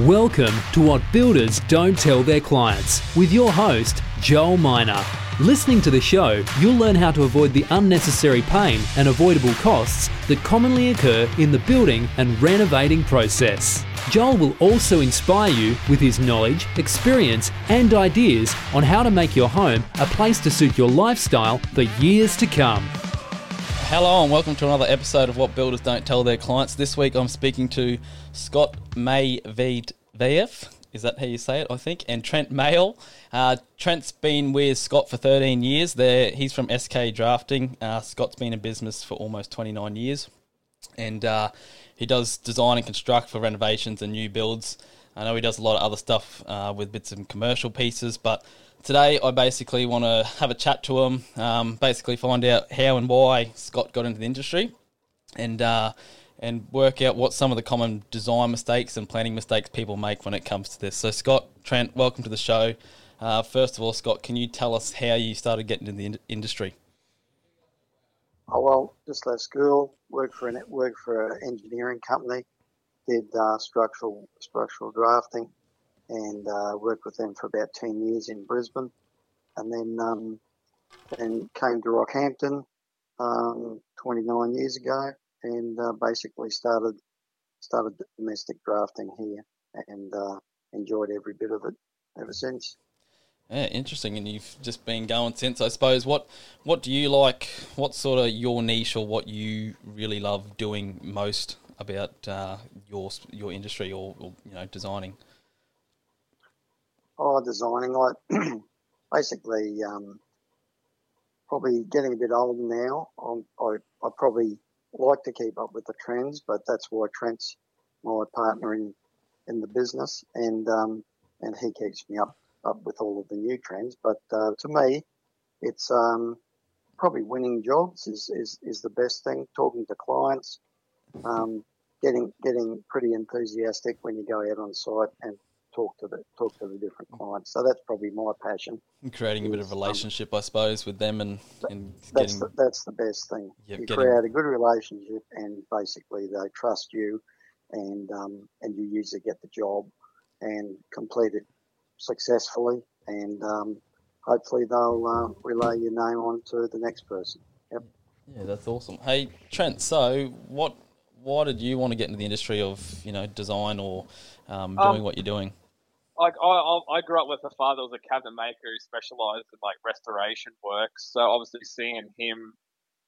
Welcome to What Builders Don't Tell Their Clients with your host, Joel Miner. Listening to the show, you'll learn how to avoid the unnecessary pain and avoidable costs that commonly occur in the building and renovating process. Joel will also inspire you with his knowledge, experience, and ideas on how to make your home a place to suit your lifestyle for years to come. Hello and welcome to another episode of What Builders Don't Tell Their Clients. This week I'm speaking to Scott Matveyeff. Is that how you say it? I think. And Trent Mayall. Uh, Trent's been with Scott for 13 years. There, he's from SK Drafting. Uh, Scott's been in business for almost 29 years, and uh, he does design and construct for renovations and new builds. I know he does a lot of other stuff uh, with bits of commercial pieces, but today I basically want to have a chat to him, um, basically find out how and why Scott got into the industry, and uh, and work out what some of the common design mistakes and planning mistakes people make when it comes to this. So, Scott, Trent, welcome to the show. Uh, first of all, Scott, can you tell us how you started getting into the in- industry? Oh well, just left school, worked for an worked for an engineering company, did uh, structural structural drafting, and uh, worked with them for about 10 years in Brisbane. And then, um, then came to Rockhampton um, 29 years ago and uh, basically started started domestic drafting here and uh, enjoyed every bit of it ever since. Yeah, interesting. And you've just been going since. I suppose. What What do you like? What sort of your niche or what you really love doing most about uh, your your industry or, or you know designing? Oh, designing like basically um, probably getting a bit older now. I'm, I I probably like to keep up with the trends, but that's why Trent's my partner in in the business, and um, and he keeps me up up with all of the new trends. But uh, to me, it's um, probably winning jobs is, is is the best thing. Talking to clients, um, getting getting pretty enthusiastic when you go out on site and talk to the talk to the different clients. So that's probably my passion. creating a bit of um, relationship, I suppose, with them and, and that's getting, the, that's the best thing. Yep, you getting, create a good relationship, and basically they trust you, and um, and you usually get the job and complete it successfully, and um, hopefully they'll uh, relay your name on to the next person. Yep. Yeah, that's awesome. Hey Trent, so what? Why did you want to get into the industry of you know design or um, doing um, what you're doing? like I, I grew up with a father who was a cabinet maker who specialized in like restoration works. So obviously seeing him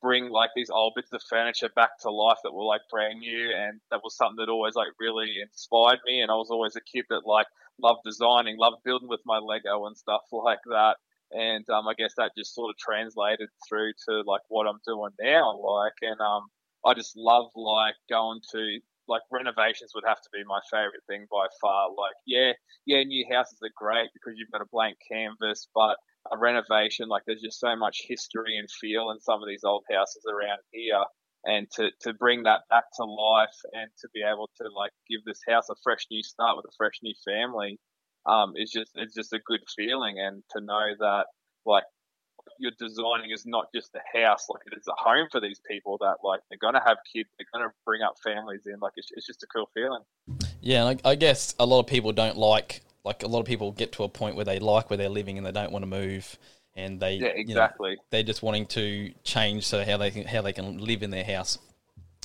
bring like these old bits of furniture back to life that were like brand new and that was something that always like really inspired me and I was always a kid that like loved designing, loved building with my Lego and stuff like that. And um, I guess that just sort of translated through to like what I'm doing now. Like, and um, I just love like going to like renovations would have to be my favorite thing by far. Like, yeah, yeah, new houses are great because you've got a blank canvas, but a renovation, like, there's just so much history and feel in some of these old houses around here. And to, to bring that back to life and to be able to like give this house a fresh new start with a fresh new family, um, is just it's just a good feeling. And to know that like you're designing is not just a house, like it is a home for these people that like they're gonna have kids, they're gonna bring up families in. Like it's, it's just a cool feeling. Yeah, and I, I guess a lot of people don't like like a lot of people get to a point where they like where they're living and they don't want to move and they yeah exactly you know, they're just wanting to change so how they can, how they can live in their house.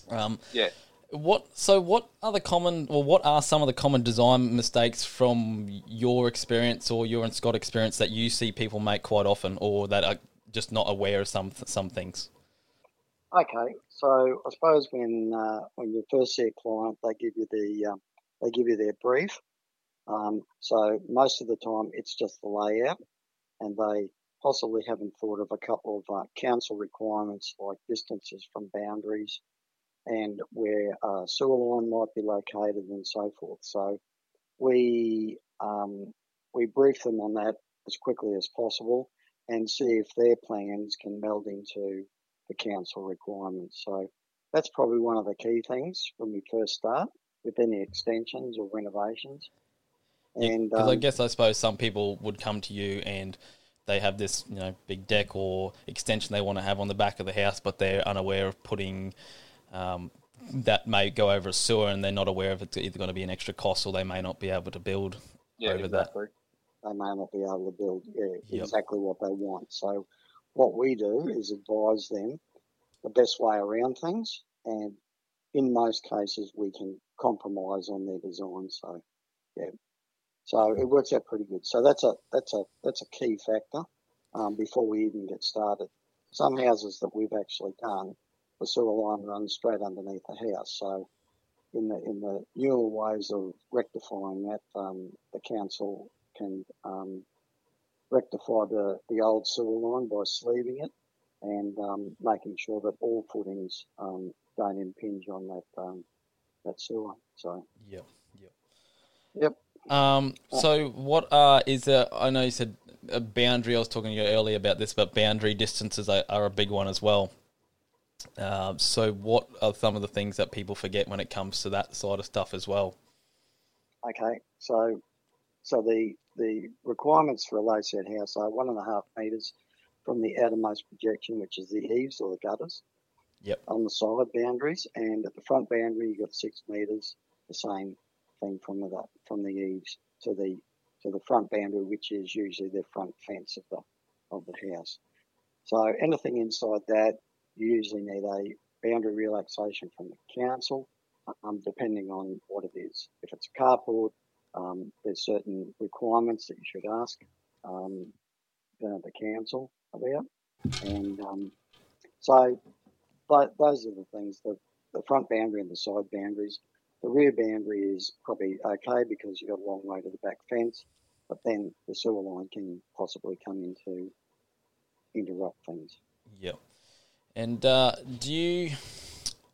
Um, yeah. What so what are the common or what are some of the common design mistakes from your experience or your and Scott experience that you see people make quite often or that are just not aware of some some things? Okay, so I suppose when uh, when you first see a client, they give you the um, they give you their brief. Um, so most of the time, it's just the layout, and they possibly haven't thought of a couple of uh, council requirements like distances from boundaries and where a sewer line might be located and so forth. So we um, we brief them on that as quickly as possible and see if their plans can meld into the council requirements. So that's probably one of the key things when we first start with any extensions or renovations. And because um, I guess I suppose some people would come to you and they have this you know big deck or extension they want to have on the back of the house, but they're unaware of putting um, that may go over a sewer and they're not aware of it's either going to be an extra cost or they may not be able to build Yeah, over exactly. they may not be able to build yeah, Yep. exactly what they want. So what we do is advise them the best way around things, and in most cases we can compromise on their design. So yeah, so it works out pretty good. So that's a that's a that's a key factor um, before we even get started. Some houses that we've actually done, the sewer line runs straight underneath the house. So in the in the newer ways of rectifying that, um, the council can um, rectify the, the old sewer line by sleeving it and um, making sure that all footings um, don't impinge on that um, that sewer. So Yep. Yep. Yep. Um, so what uh, is a, I know you said a boundary. I was talking to you earlier about this, but boundary distances are, are a big one as well. Um, so what are some of the things that people forget when it comes to that side of stuff as well? okay, so so the the requirements for a low set house are one and a half meters from the outermost projection, which is the eaves or the gutters. Yep. On the side boundaries, and at the front boundary, you've got six meters. The same thing from the from the eaves to the to the front boundary, which is usually the front fence of the of the house. So anything inside that, you usually need a boundary relaxation from the council, um, depending on what it is. If it's a carport, um, there's certain requirements that you should ask um, uh, the council about, and um, so but those are the things the the front boundary and the side boundaries. The rear boundary is probably okay because you've got a long way to the back fence, but then the sewer line can possibly come in to interrupt things. Yep. And uh, do you,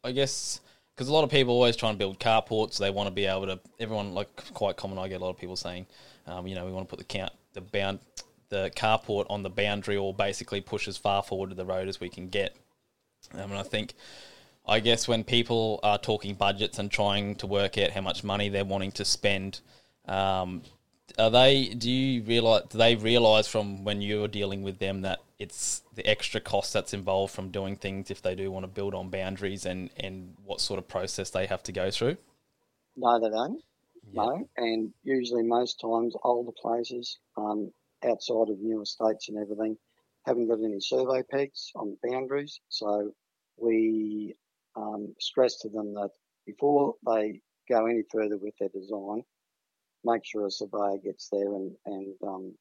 I guess, because a lot of people always trying to build carports, they want to be able to. Everyone like quite common. I get a lot of people saying, um, you know, we want to put the count, the bound, the carport on the boundary, or basically push as far forward to the road as we can get. Um, and I think, I guess, when people are talking budgets and trying to work out how much money they're wanting to spend. Um, are they? Do you realize? Do they realize from when you're dealing with them that it's the extra cost that's involved from doing things if they do want to build on boundaries and and what sort of process they have to go through? No, they don't. Yeah. No, and usually most times older places um, outside of new estates and everything haven't got any survey pegs on the boundaries. So we um, stress to them that before they go any further with their design, make sure a surveyor gets there and and um,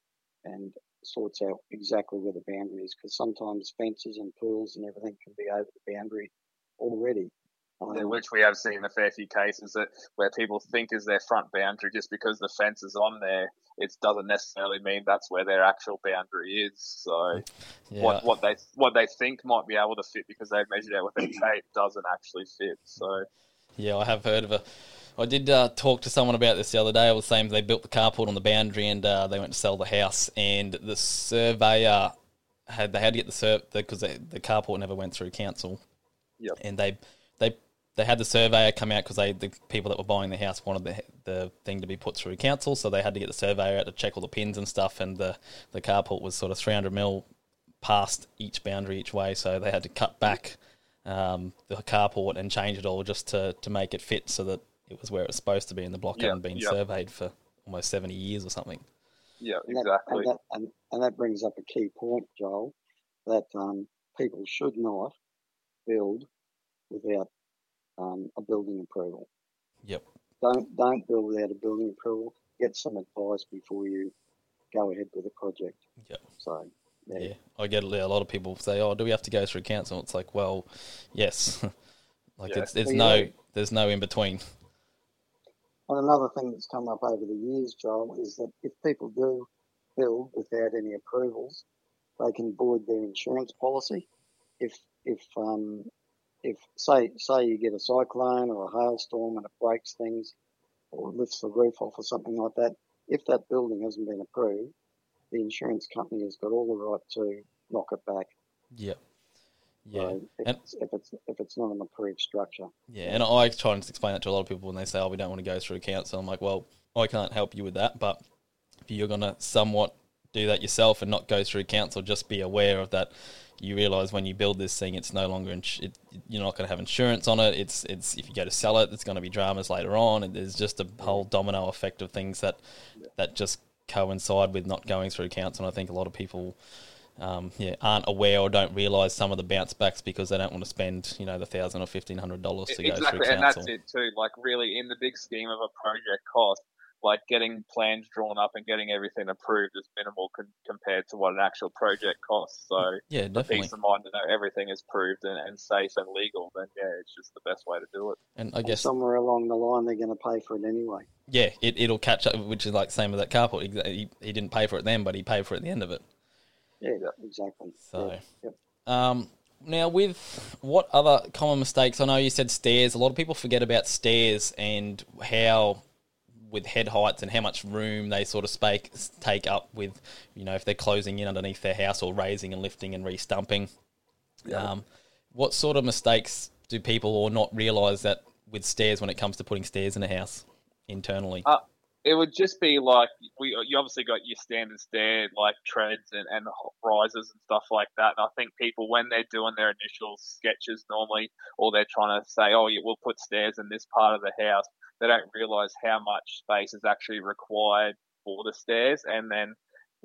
and sorts out exactly where the boundary is because sometimes fences and pools and everything can be over the boundary already. Yeah, Um, which we have seen a fair few cases that where people think is their front boundary just because the fence is on there. It doesn't necessarily mean that's where their actual boundary is. So Yeah. what what they what they think might be able to fit because they've measured out with their tape doesn't actually fit. So Yeah, I have heard of a. I did uh, talk to someone about this the other day. I was saying they built the carport on the boundary and uh, they went to sell the house, and the surveyor had they had to get the survey because the, the carport never went through council. Yep. And they they they had the surveyor come out because they the people that were buying the house wanted the the thing to be put through council, so they had to get the surveyor out to check all the pins and stuff. And the the carport was sort of three hundred mil past each boundary each way, so they had to cut back um, the carport and change it all just to, to make it fit so that it was where it was supposed to be in the block Yeah, hadn't been yeah. surveyed for almost 70 years or something. yeah, And that, exactly. and, that, and, and that brings up a key point, Joel, that um, people should not build without um, a building approval. Yep. Don't don't build without a building approval. Get some advice before you go ahead with the project. Yep. So yeah, Yeah. I get a lot of people say, oh, do we have to go through council? It's like, well, yes. like Yeah. it's, it's Well, no, yeah. there's no in between. And another thing that's come up over the years, Joel, is that if people do build without any approvals, they can void their insurance policy. If if um, if say say you get a cyclone or a hailstorm and it breaks things or lifts the roof off or something like that, if that building hasn't been approved, the insurance company has got all the right to knock it back. Yep. Yeah. So if, And- it's, if it's if it's not an approved structure. Yeah, and I try and explain that to a lot of people when they say, "Oh, we don't want to go through council." I'm like, "Well, I can't help you with that, but if you're going to somewhat do that yourself and not go through council. Just be aware of that. You realise when you build this thing, it's no longer ins- it, you're not going to have insurance on it. It's it's if you go to sell it, it's going to be dramas later on. And there's just a whole domino effect of things that that just coincide with not going through council. And I think a lot of people um, yeah, aren't aware or don't realise some of the bounce backs because they don't want to spend, you know, the thousand or fifteen hundred dollars to exactly, go through and council. that's it too. Like really, in the big scheme of a project cost, like getting plans drawn up and getting everything approved is minimal con- compared to what an actual project costs. So yeah, the definitely. peace of mind to know everything is proved and, and safe and legal, then yeah, it's just the best way to do it. And I And guess somewhere along the line, they're going to pay for it anyway. yeah, it it'll catch up, which is like same with that carport. He, he, he didn't pay for it then, but he paid for it at the end of it. Yeah, exactly. So. Yeah, yep. Um, now, with what other common mistakes? I know you said stairs. A lot of people forget about stairs and how, with head heights and how much room they sort of spake, take up with, you know, if they're closing in underneath their house or raising and lifting and re-stumping. Um, what sort of mistakes do people or not realise that with stairs when it comes to putting stairs in a house internally? Uh, it would just be like we you obviously got your standard stair like treads and, and risers and stuff like that. And I think people when they're doing their initial sketches normally, or they're trying to say, oh, yeah, we'll put stairs in this part of the house, they don't realise how much space is actually required for the stairs, and then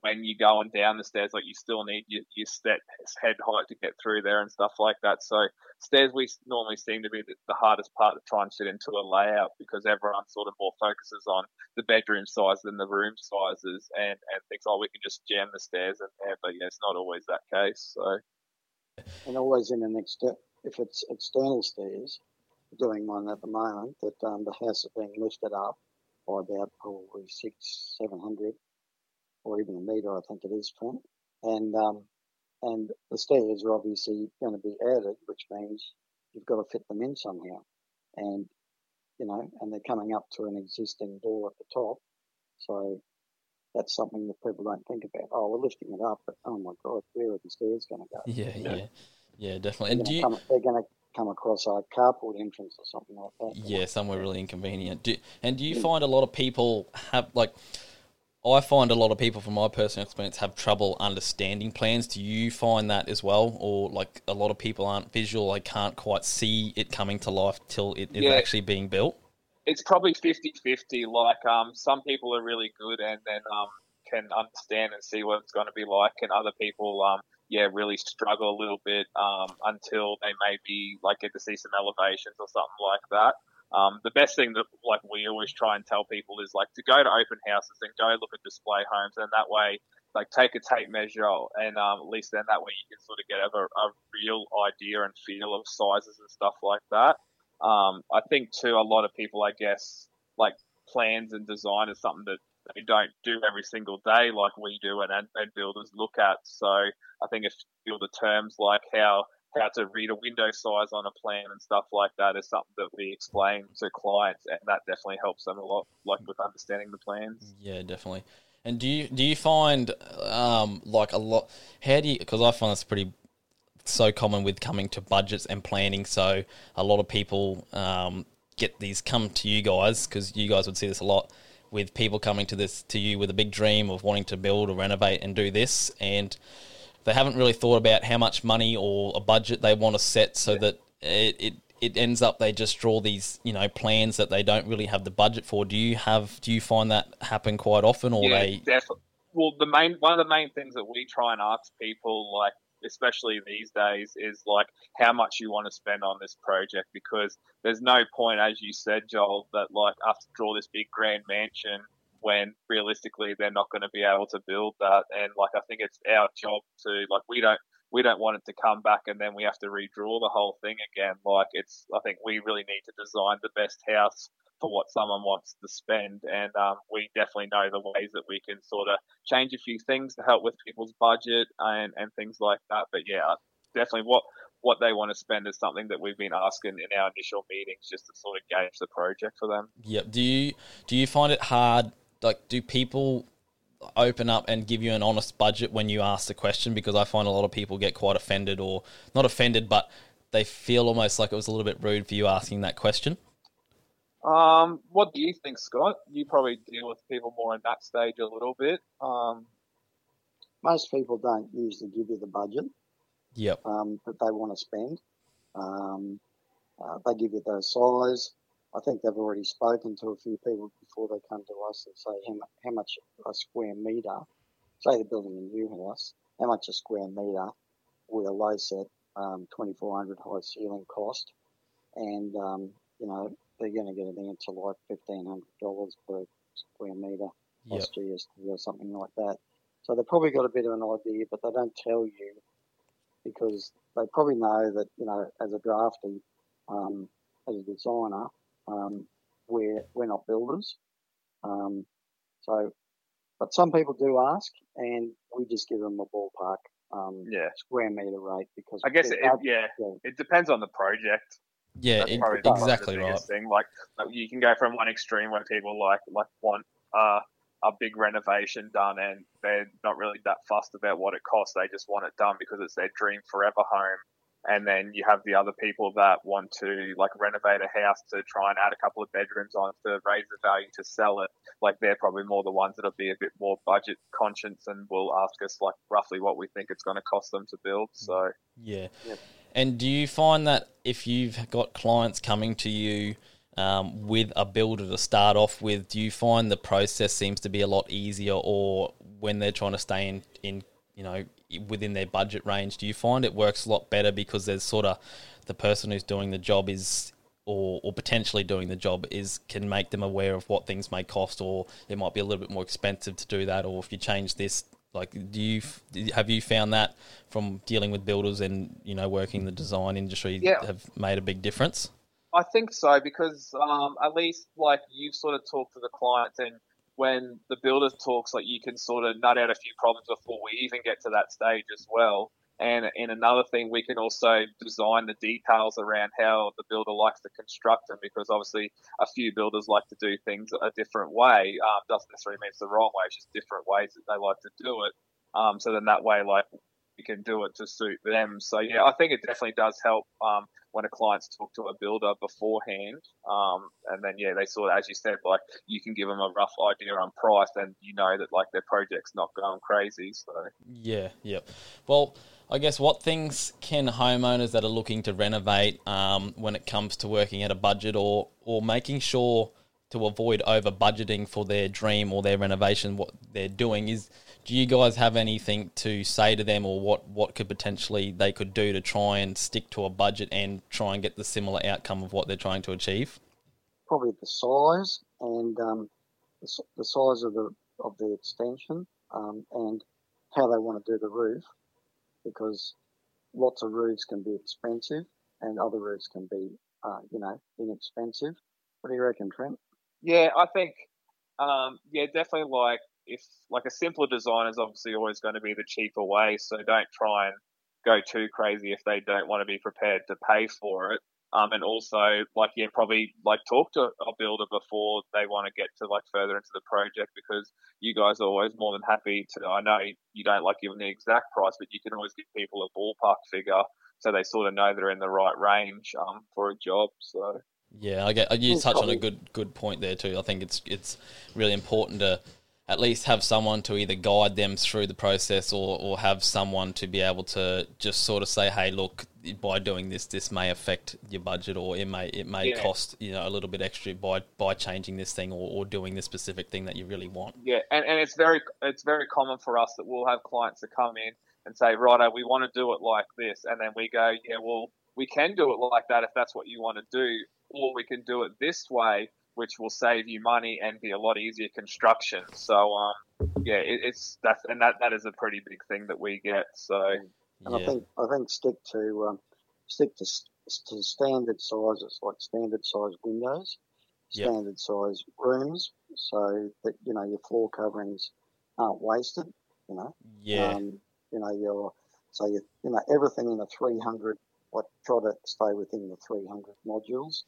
when you're going down the stairs, like you still need your, your step head height to get through there and stuff like that. So stairs we normally seem to be the, the hardest part to try and fit into a layout because everyone sort of more focuses on the bedroom size than the room sizes and, and thinks, oh, we can just jam the stairs in there. But yeah, it's not always that case. So And always in an exter- if it's external stairs, doing one at the moment, that um, the house is being lifted up by about probably six, seven hundred, or even a metre, I think it is, Trent. And um, and the stairs are obviously going to be added, which means you've got to fit them in somehow. And you know, and they're coming up to an existing door at the top, so that's something that people don't think about. Oh, we're lifting it up, but oh my god, where are the stairs going to go? yeah, yeah, yeah, definitely. And do gonna you? come, they're going to come across a carport entrance or something like that. Yeah, somewhere really inconvenient. Do, and do you find a lot of people have like? I find a lot of people, from my personal experience, have trouble understanding plans. Do you find that as well, or like a lot of people aren't visual? They can't quite see it coming to life till it is Yeah. actually being built. it's probably 50-50. Like um, some people are really good and then um, can understand and see what it's going to be like, and other people um, yeah really struggle a little bit um, until they maybe like get to see some elevations or something like that. Um, the best thing that like we always try and tell people is like to go to open houses and go look at display homes, and that way like take a tape measure and um, at least then that way you can sort of get a, a real idea and feel of sizes and stuff like that. Um, I think too, a lot of people, I guess, like plans and design is something that they don't do every single day like we do and, and builders look at. So I think a few of the terms like how how to read a window size on a plan and stuff like that is something that we explain to clients, and that definitely helps them a lot, like with understanding the plans. Yeah, definitely. And do you do you find um, like a lot? How do you? Because I find that's pretty so common with coming to budgets and planning. So a lot of people um, get these come to you guys because you guys would see this a lot with people coming to this to you with a big dream of wanting to build or renovate and do this, and they haven't really thought about how much money or a budget they want to set so that it, it it ends up they just draw these you know plans that they don't really have the budget for. Do you have do you find that happen quite often, or yeah, they definitely. Well, the main one of the main things that we try and ask people, like especially these days, is like how much you want to spend on this project because there's no point, as you said, Joel, that like us draw this big grand mansion when realistically they're not going to be able to build that. And like I think it's our job to like we don't we don't want it to come back and then we have to redraw the whole thing again. Like it's I think we really need to design the best house for what someone wants to spend, and um, we definitely know the ways that we can sort of change a few things to help with people's budget and and things like that. But yeah, definitely what what they want to spend is something that we've been asking in our initial meetings just to sort of gauge the project for them. Yep. Do you do you find it hard? Like, do people open up and give you an honest budget when you ask the question? Because I find a lot of people get quite offended, or not offended, but they feel almost like it was a little bit rude for you asking that question. Um, what do you think, Scott? You probably deal with people more in that stage a little bit. Um, most people don't usually give you the budget Yep. um, that they want to spend. Um, uh, they give you the size. I think they've already spoken to a few people before they come to us and say how, mu- how much a square metre, say they're building a new house, how much a square metre with a low set um, 2400 high ceiling cost. And, um, you know, they're going to get an answer like $1,500 per square metre Yep. plus or something like that. So they've probably got a bit of an idea, but they don't tell you because they probably know that you know as a drafty, um, as a designer, um, we're we're not builders. Um, so, but some people do ask, and we just give them a ballpark um, Yeah. square meter rate because I guess it, that- yeah, yeah. it depends on the project. Yeah, That's probably the- exactly right. Thing. Like, like, you can go from one extreme where people like like want uh, a big renovation done, and they're not really that fussed about what it costs. They just want it done because it's their dream forever home. And then you have the other people that want to like renovate a house to try and add a couple of bedrooms on to raise the value to sell it. Like they're probably more the ones that'll be a bit more budget conscious and will ask us like roughly what we think it's going to cost them to build. So Yeah. Yep. And do you find that if you've got clients coming to you um, with a builder to start off with, do you find the process seems to be a lot easier, or when they're trying to stay in, in you know within their budget range, do you find it works a lot better because there's sort of the person who's doing the job is or, or potentially doing the job is can make them aware of what things may cost, or it might be a little bit more expensive to do that, or if you change this, like do you have you found that from dealing with builders and you know working the design industry Yeah. have made a big difference? I think so because um, at least like you've sort of talked to the clients and when the builder talks, like you can sort of nut out a few problems before we even get to that stage as well. And in another thing, we can also design the details around how the builder likes to construct them because obviously a few builders like to do things a different way. Um, doesn't necessarily mean it's the wrong way, it's just different ways that they like to do it. Um, so then that way, like we can do it to suit them. So yeah, I think it definitely does help um, when a client's talk to a builder beforehand. Um, and then yeah, they sort of, as you said, like you can give them a rough idea on price, and you know that like their project's not going crazy. So Yeah, yep. Well, I guess what things can homeowners that are looking to renovate um, when it comes to working at a budget or or making sure to avoid over budgeting for their dream or their renovation, what they're doing is. Do you guys have anything to say to them, or what, what could potentially they could do to try and stick to a budget and try and get the similar outcome of what they're trying to achieve? probably the size and um, the, the size of the of the extension um, and how they want to do the roof, because lots of roofs can be expensive and other roofs can be, uh, you know, inexpensive. What do you reckon, Trent? Yeah, I think um, yeah, definitely like if like a simpler design is obviously always going to be the cheaper way. So don't try and go too crazy if they don't want to be prepared to pay for it. Um, and also, like, yeah, probably like talk to a builder before they want to get to like further into the project because you guys are always more than happy to. I know you don't like giving the exact price, but you can always give people a ballpark figure so they sort of know they're in the right range um, for a job. So Yeah, I get. Uh, you touch on a good good point there too. I think it's it's really important to at least have someone to either guide them through the process or or have someone to be able to just sort of say, hey, look, by doing this, this may affect your budget, or it may it may Yeah. cost you know a little bit extra by by changing this thing or, or doing this specific thing that you really want. Yeah, and, and it's very it's very common for us that we'll have clients that come in and say, righto, we want to do it like this, and then we go, yeah, well, we can do it like that if that's what you want to do, or we can do it this way, which will save you money and be a lot easier construction. So, um, yeah, it, it's that's and that that is a pretty big thing that we get. So, And I think I think stick to um, stick to to standard sizes like standard size windows, Yep. standard size rooms, so that you know your floor coverings aren't wasted. You know, yeah, um, you know your so you you know everything in the 300. Like try to stay within the 300 modules.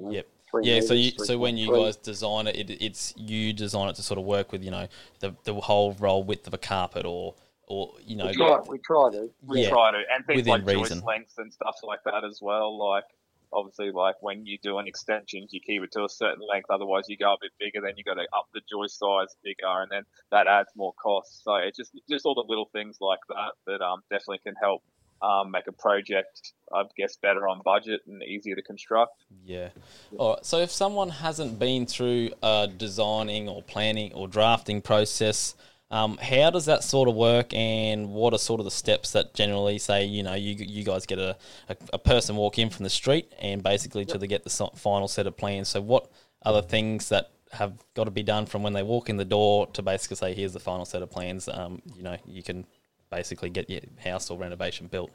You know, yep. Yeah, so you, so when you 3.3. guys design it, it, it's you design it to sort of work with you know the the whole roll width of a carpet or or you know we try we try to we Yeah, try to and things like reason. joist lengths and stuff like that as well. Like, obviously, like when you do an extension, you keep it to a certain length. Otherwise, you go a bit bigger. Then you got to up the joist size bigger, and then that adds more costs. So it's just just all the little things like that that um, definitely can help um, make a project, I guess, better on budget and easier to construct. Yeah. All right. So if someone hasn't been through a designing or planning or drafting process, um, how does that sort of work, and what are sort of the steps that generally say, you know, you you guys get a, a, a person walk in from the street and basically yep. to get the final set of plans. So what other things that have got to be done from when they walk in the door to basically say, here's the final set of plans. Um, you know, you can basically get your house or renovation built.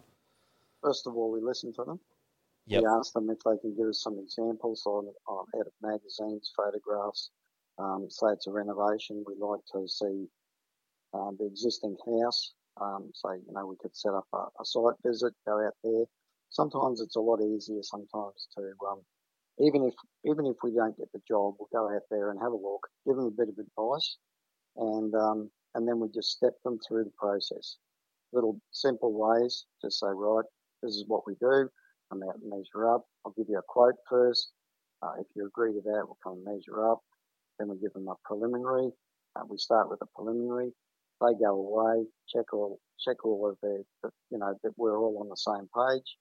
First of all, we listen to them. Yep. We ask them if they can give us some examples on, on out of magazines, photographs. Um, say it's a renovation, we'd like to see uh, the existing house. Um, so, you know, we could set up a, a, site visit, go out there. Sometimes it's a lot easier sometimes to, um, even if, even if we don't get the job, we'll go out there and have a look, give them a bit of advice and, um, and then we just step them through the process. Little simple ways, just say, right, this is what we do. Come out and measure up. I'll give you a quote first. Uh, if you agree to that, we'll come and measure up. Then we give them a preliminary. Uh, we start with a preliminary. They go away, check all check all of the, the you know that we're all on the same page,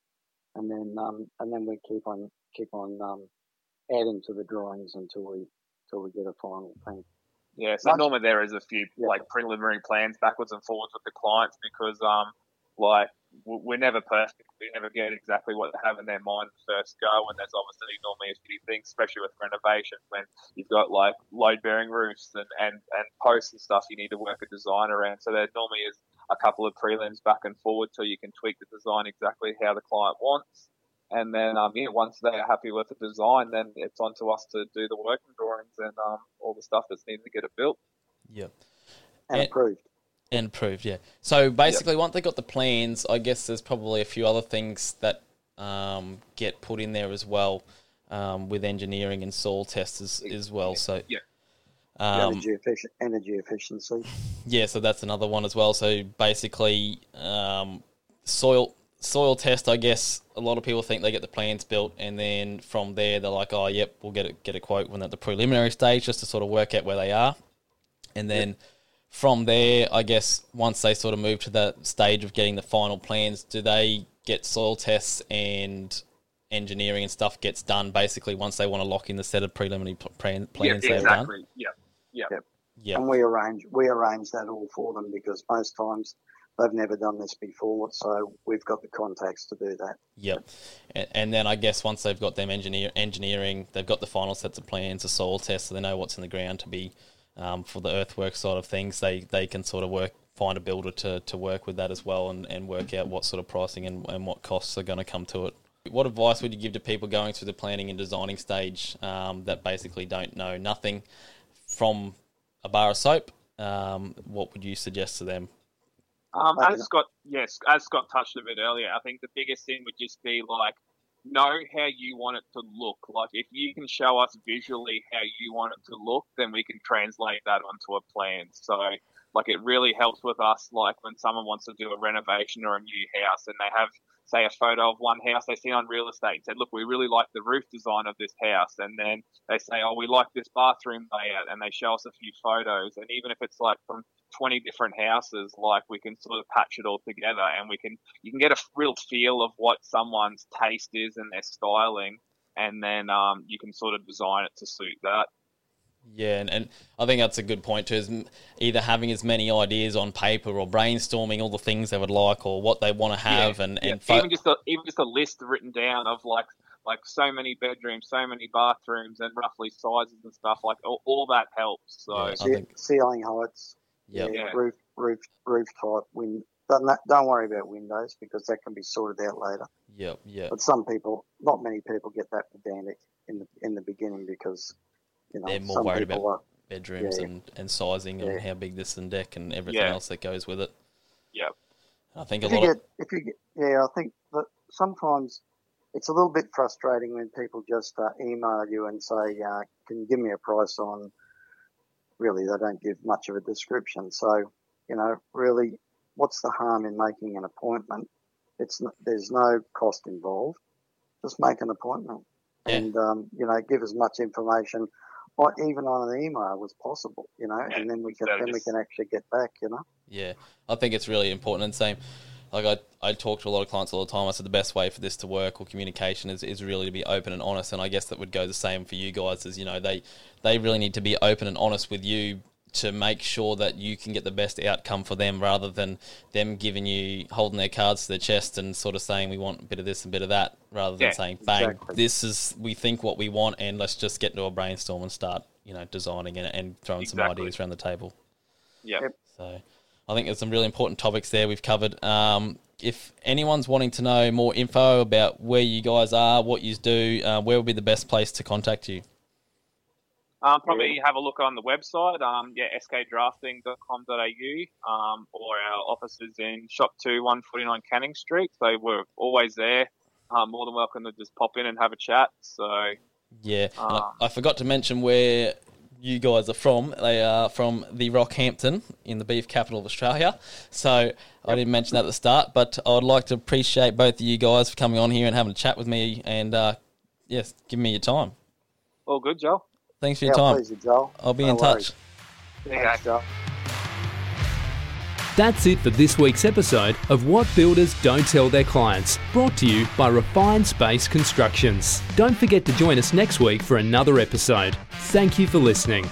and then um, and then we keep on keep on um, adding to the drawings until we until we get a final thing. Yeah, so normally there is a few yeah. like preliminary plans backwards and forwards with the clients because um like we're never perfect. We never get exactly what they have in their mind the first go, and there's obviously normally a few things, especially with renovations, when you've got like load bearing roofs and, and, and posts and stuff you need to work a design around. So there normally is a couple of prelims back and forward so you can tweak the design exactly how the client wants. And then, um, yeah, once they are happy with the design, then it's on to us to do the working drawings and um, all the stuff that's needed to get it built. Yep. And, and approved. And approved, yeah. So basically, yep. once they got the plans, I guess there's probably a few other things that um, get put in there as well um, with engineering and soil tests as, as well. So yeah. Um, energy, effic- energy efficiency. Yeah, so that's another one as well. So basically, um, soil soil test. I guess a lot of people think they get the plans built, and then from there they're like, "Oh, yep, we'll get a, get a quote when at the preliminary stage, just to sort of work out where they are." And then yep from there, I guess once they sort of move to that stage of getting the final plans, do they get soil tests and engineering and stuff gets done basically once they want to lock in the set of preliminary plans yep, they've exactly. done? Yeah, yeah, yeah. Yep. And we arrange we arrange that all for them because most times they've never done this before, so we've got the contacts to do that. Yep. And, then I guess once they've got them engineer engineering, they've got the final sets of plans, the soil test, so they know what's in the ground to be um, for the earthwork side of things, they, they can sort of work find a builder to, to work with that as well and, and work out what sort of pricing and, and what costs are going to come to it. What advice would you give to people going through the planning and designing stage um, that basically don't know nothing from a bar of soap? Um, what would you suggest to them? Um, as Scott, yes, as Scott touched a bit earlier, I think the biggest thing would just be like know how you want it to look. Like if you can show us visually how you want it to look, then we can translate that onto a plan. So like it really helps with us like when someone wants to do a renovation or a new house and they have say a photo of one house they see on real estate and said, look, we really like the roof design of this house. And then they say, oh, we like this bathroom layout. And they show us a few photos. And even if it's like from 20 different houses, like we can sort of patch it all together and we can, you can get a real feel of what someone's taste is and their styling. And then um, you can sort of design it to suit that. Yeah, and, and I think that's a good point too. Is either having as many ideas on paper or brainstorming all the things they would like or what they want to have, yeah, and, yeah. Fo- even just a, even just a list written down of like like so many bedrooms, so many bathrooms, and roughly sizes and stuff. Like all, all that helps. So yeah, think... ceiling heights, yep. yeah, roof roof roof type. Wind. Don't, don't worry about windows because that can be sorted out later. Yep, yeah. But some people, not many people, get that pedantic in the in the beginning because you know, they're more worried about are, bedrooms yeah, and, and sizing yeah. and how big this and deck and everything yeah. else that goes with it. Yeah. I think if a lot. Get, of... If you get, yeah, I think that sometimes it's a little bit frustrating when people just uh, email you and say, uh, "Can you give me a price on?" Really, they don't give much of a description. So, you know, really, what's the harm in making an appointment? It's there's no cost involved. just make an appointment Yeah. and um, you know give as much information, or even on an email was possible. You know, Yeah, and then we can instead of then we can actually get back. You know. Yeah, I think it's really important. And same, like I, I talk to a lot of clients all the time. I said the best way for this to work or communication is, is really to be open and honest. And I guess that would go the same for you guys. Is you know they they really need to be open and honest with you to make sure that you can get the best outcome for them, rather than them giving you holding their cards to their chest and sort of saying we want a bit of this and a bit of that, rather than Yeah, saying bang, exactly. this is we think what we want, and let's just get into a brainstorm and start you know designing and, and throwing some ideas around the table. Yeah. So I think there's some really important topics there we've covered. Um, if anyone's wanting to know more info about where you guys are, what you do, uh, where would be the best place to contact you? Um, probably have a look on the website, um, yeah, skdrafting.com.au, um, or our offices in Shop 2, 149 Canning Street. So we're always there. Um, more than welcome to just pop in and have a chat. So, Yeah, and I, forgot to mention where you guys are from. They are from the Rockhampton in the beef capital of Australia. So I didn't mention that at the start, but I would like to appreciate both of you guys for coming on here and having a chat with me and uh, yes, giving me your time. all good, Joel. Thanks for Yeah, your time. pleasure, Joel. I'll be No in worries. touch. Thanks, Joel. That's it for this week's episode of What Builders Don't Tell Their Clients, brought to you by Refined Space Constructions. Don't forget to join us next week for another episode. Thank you for listening.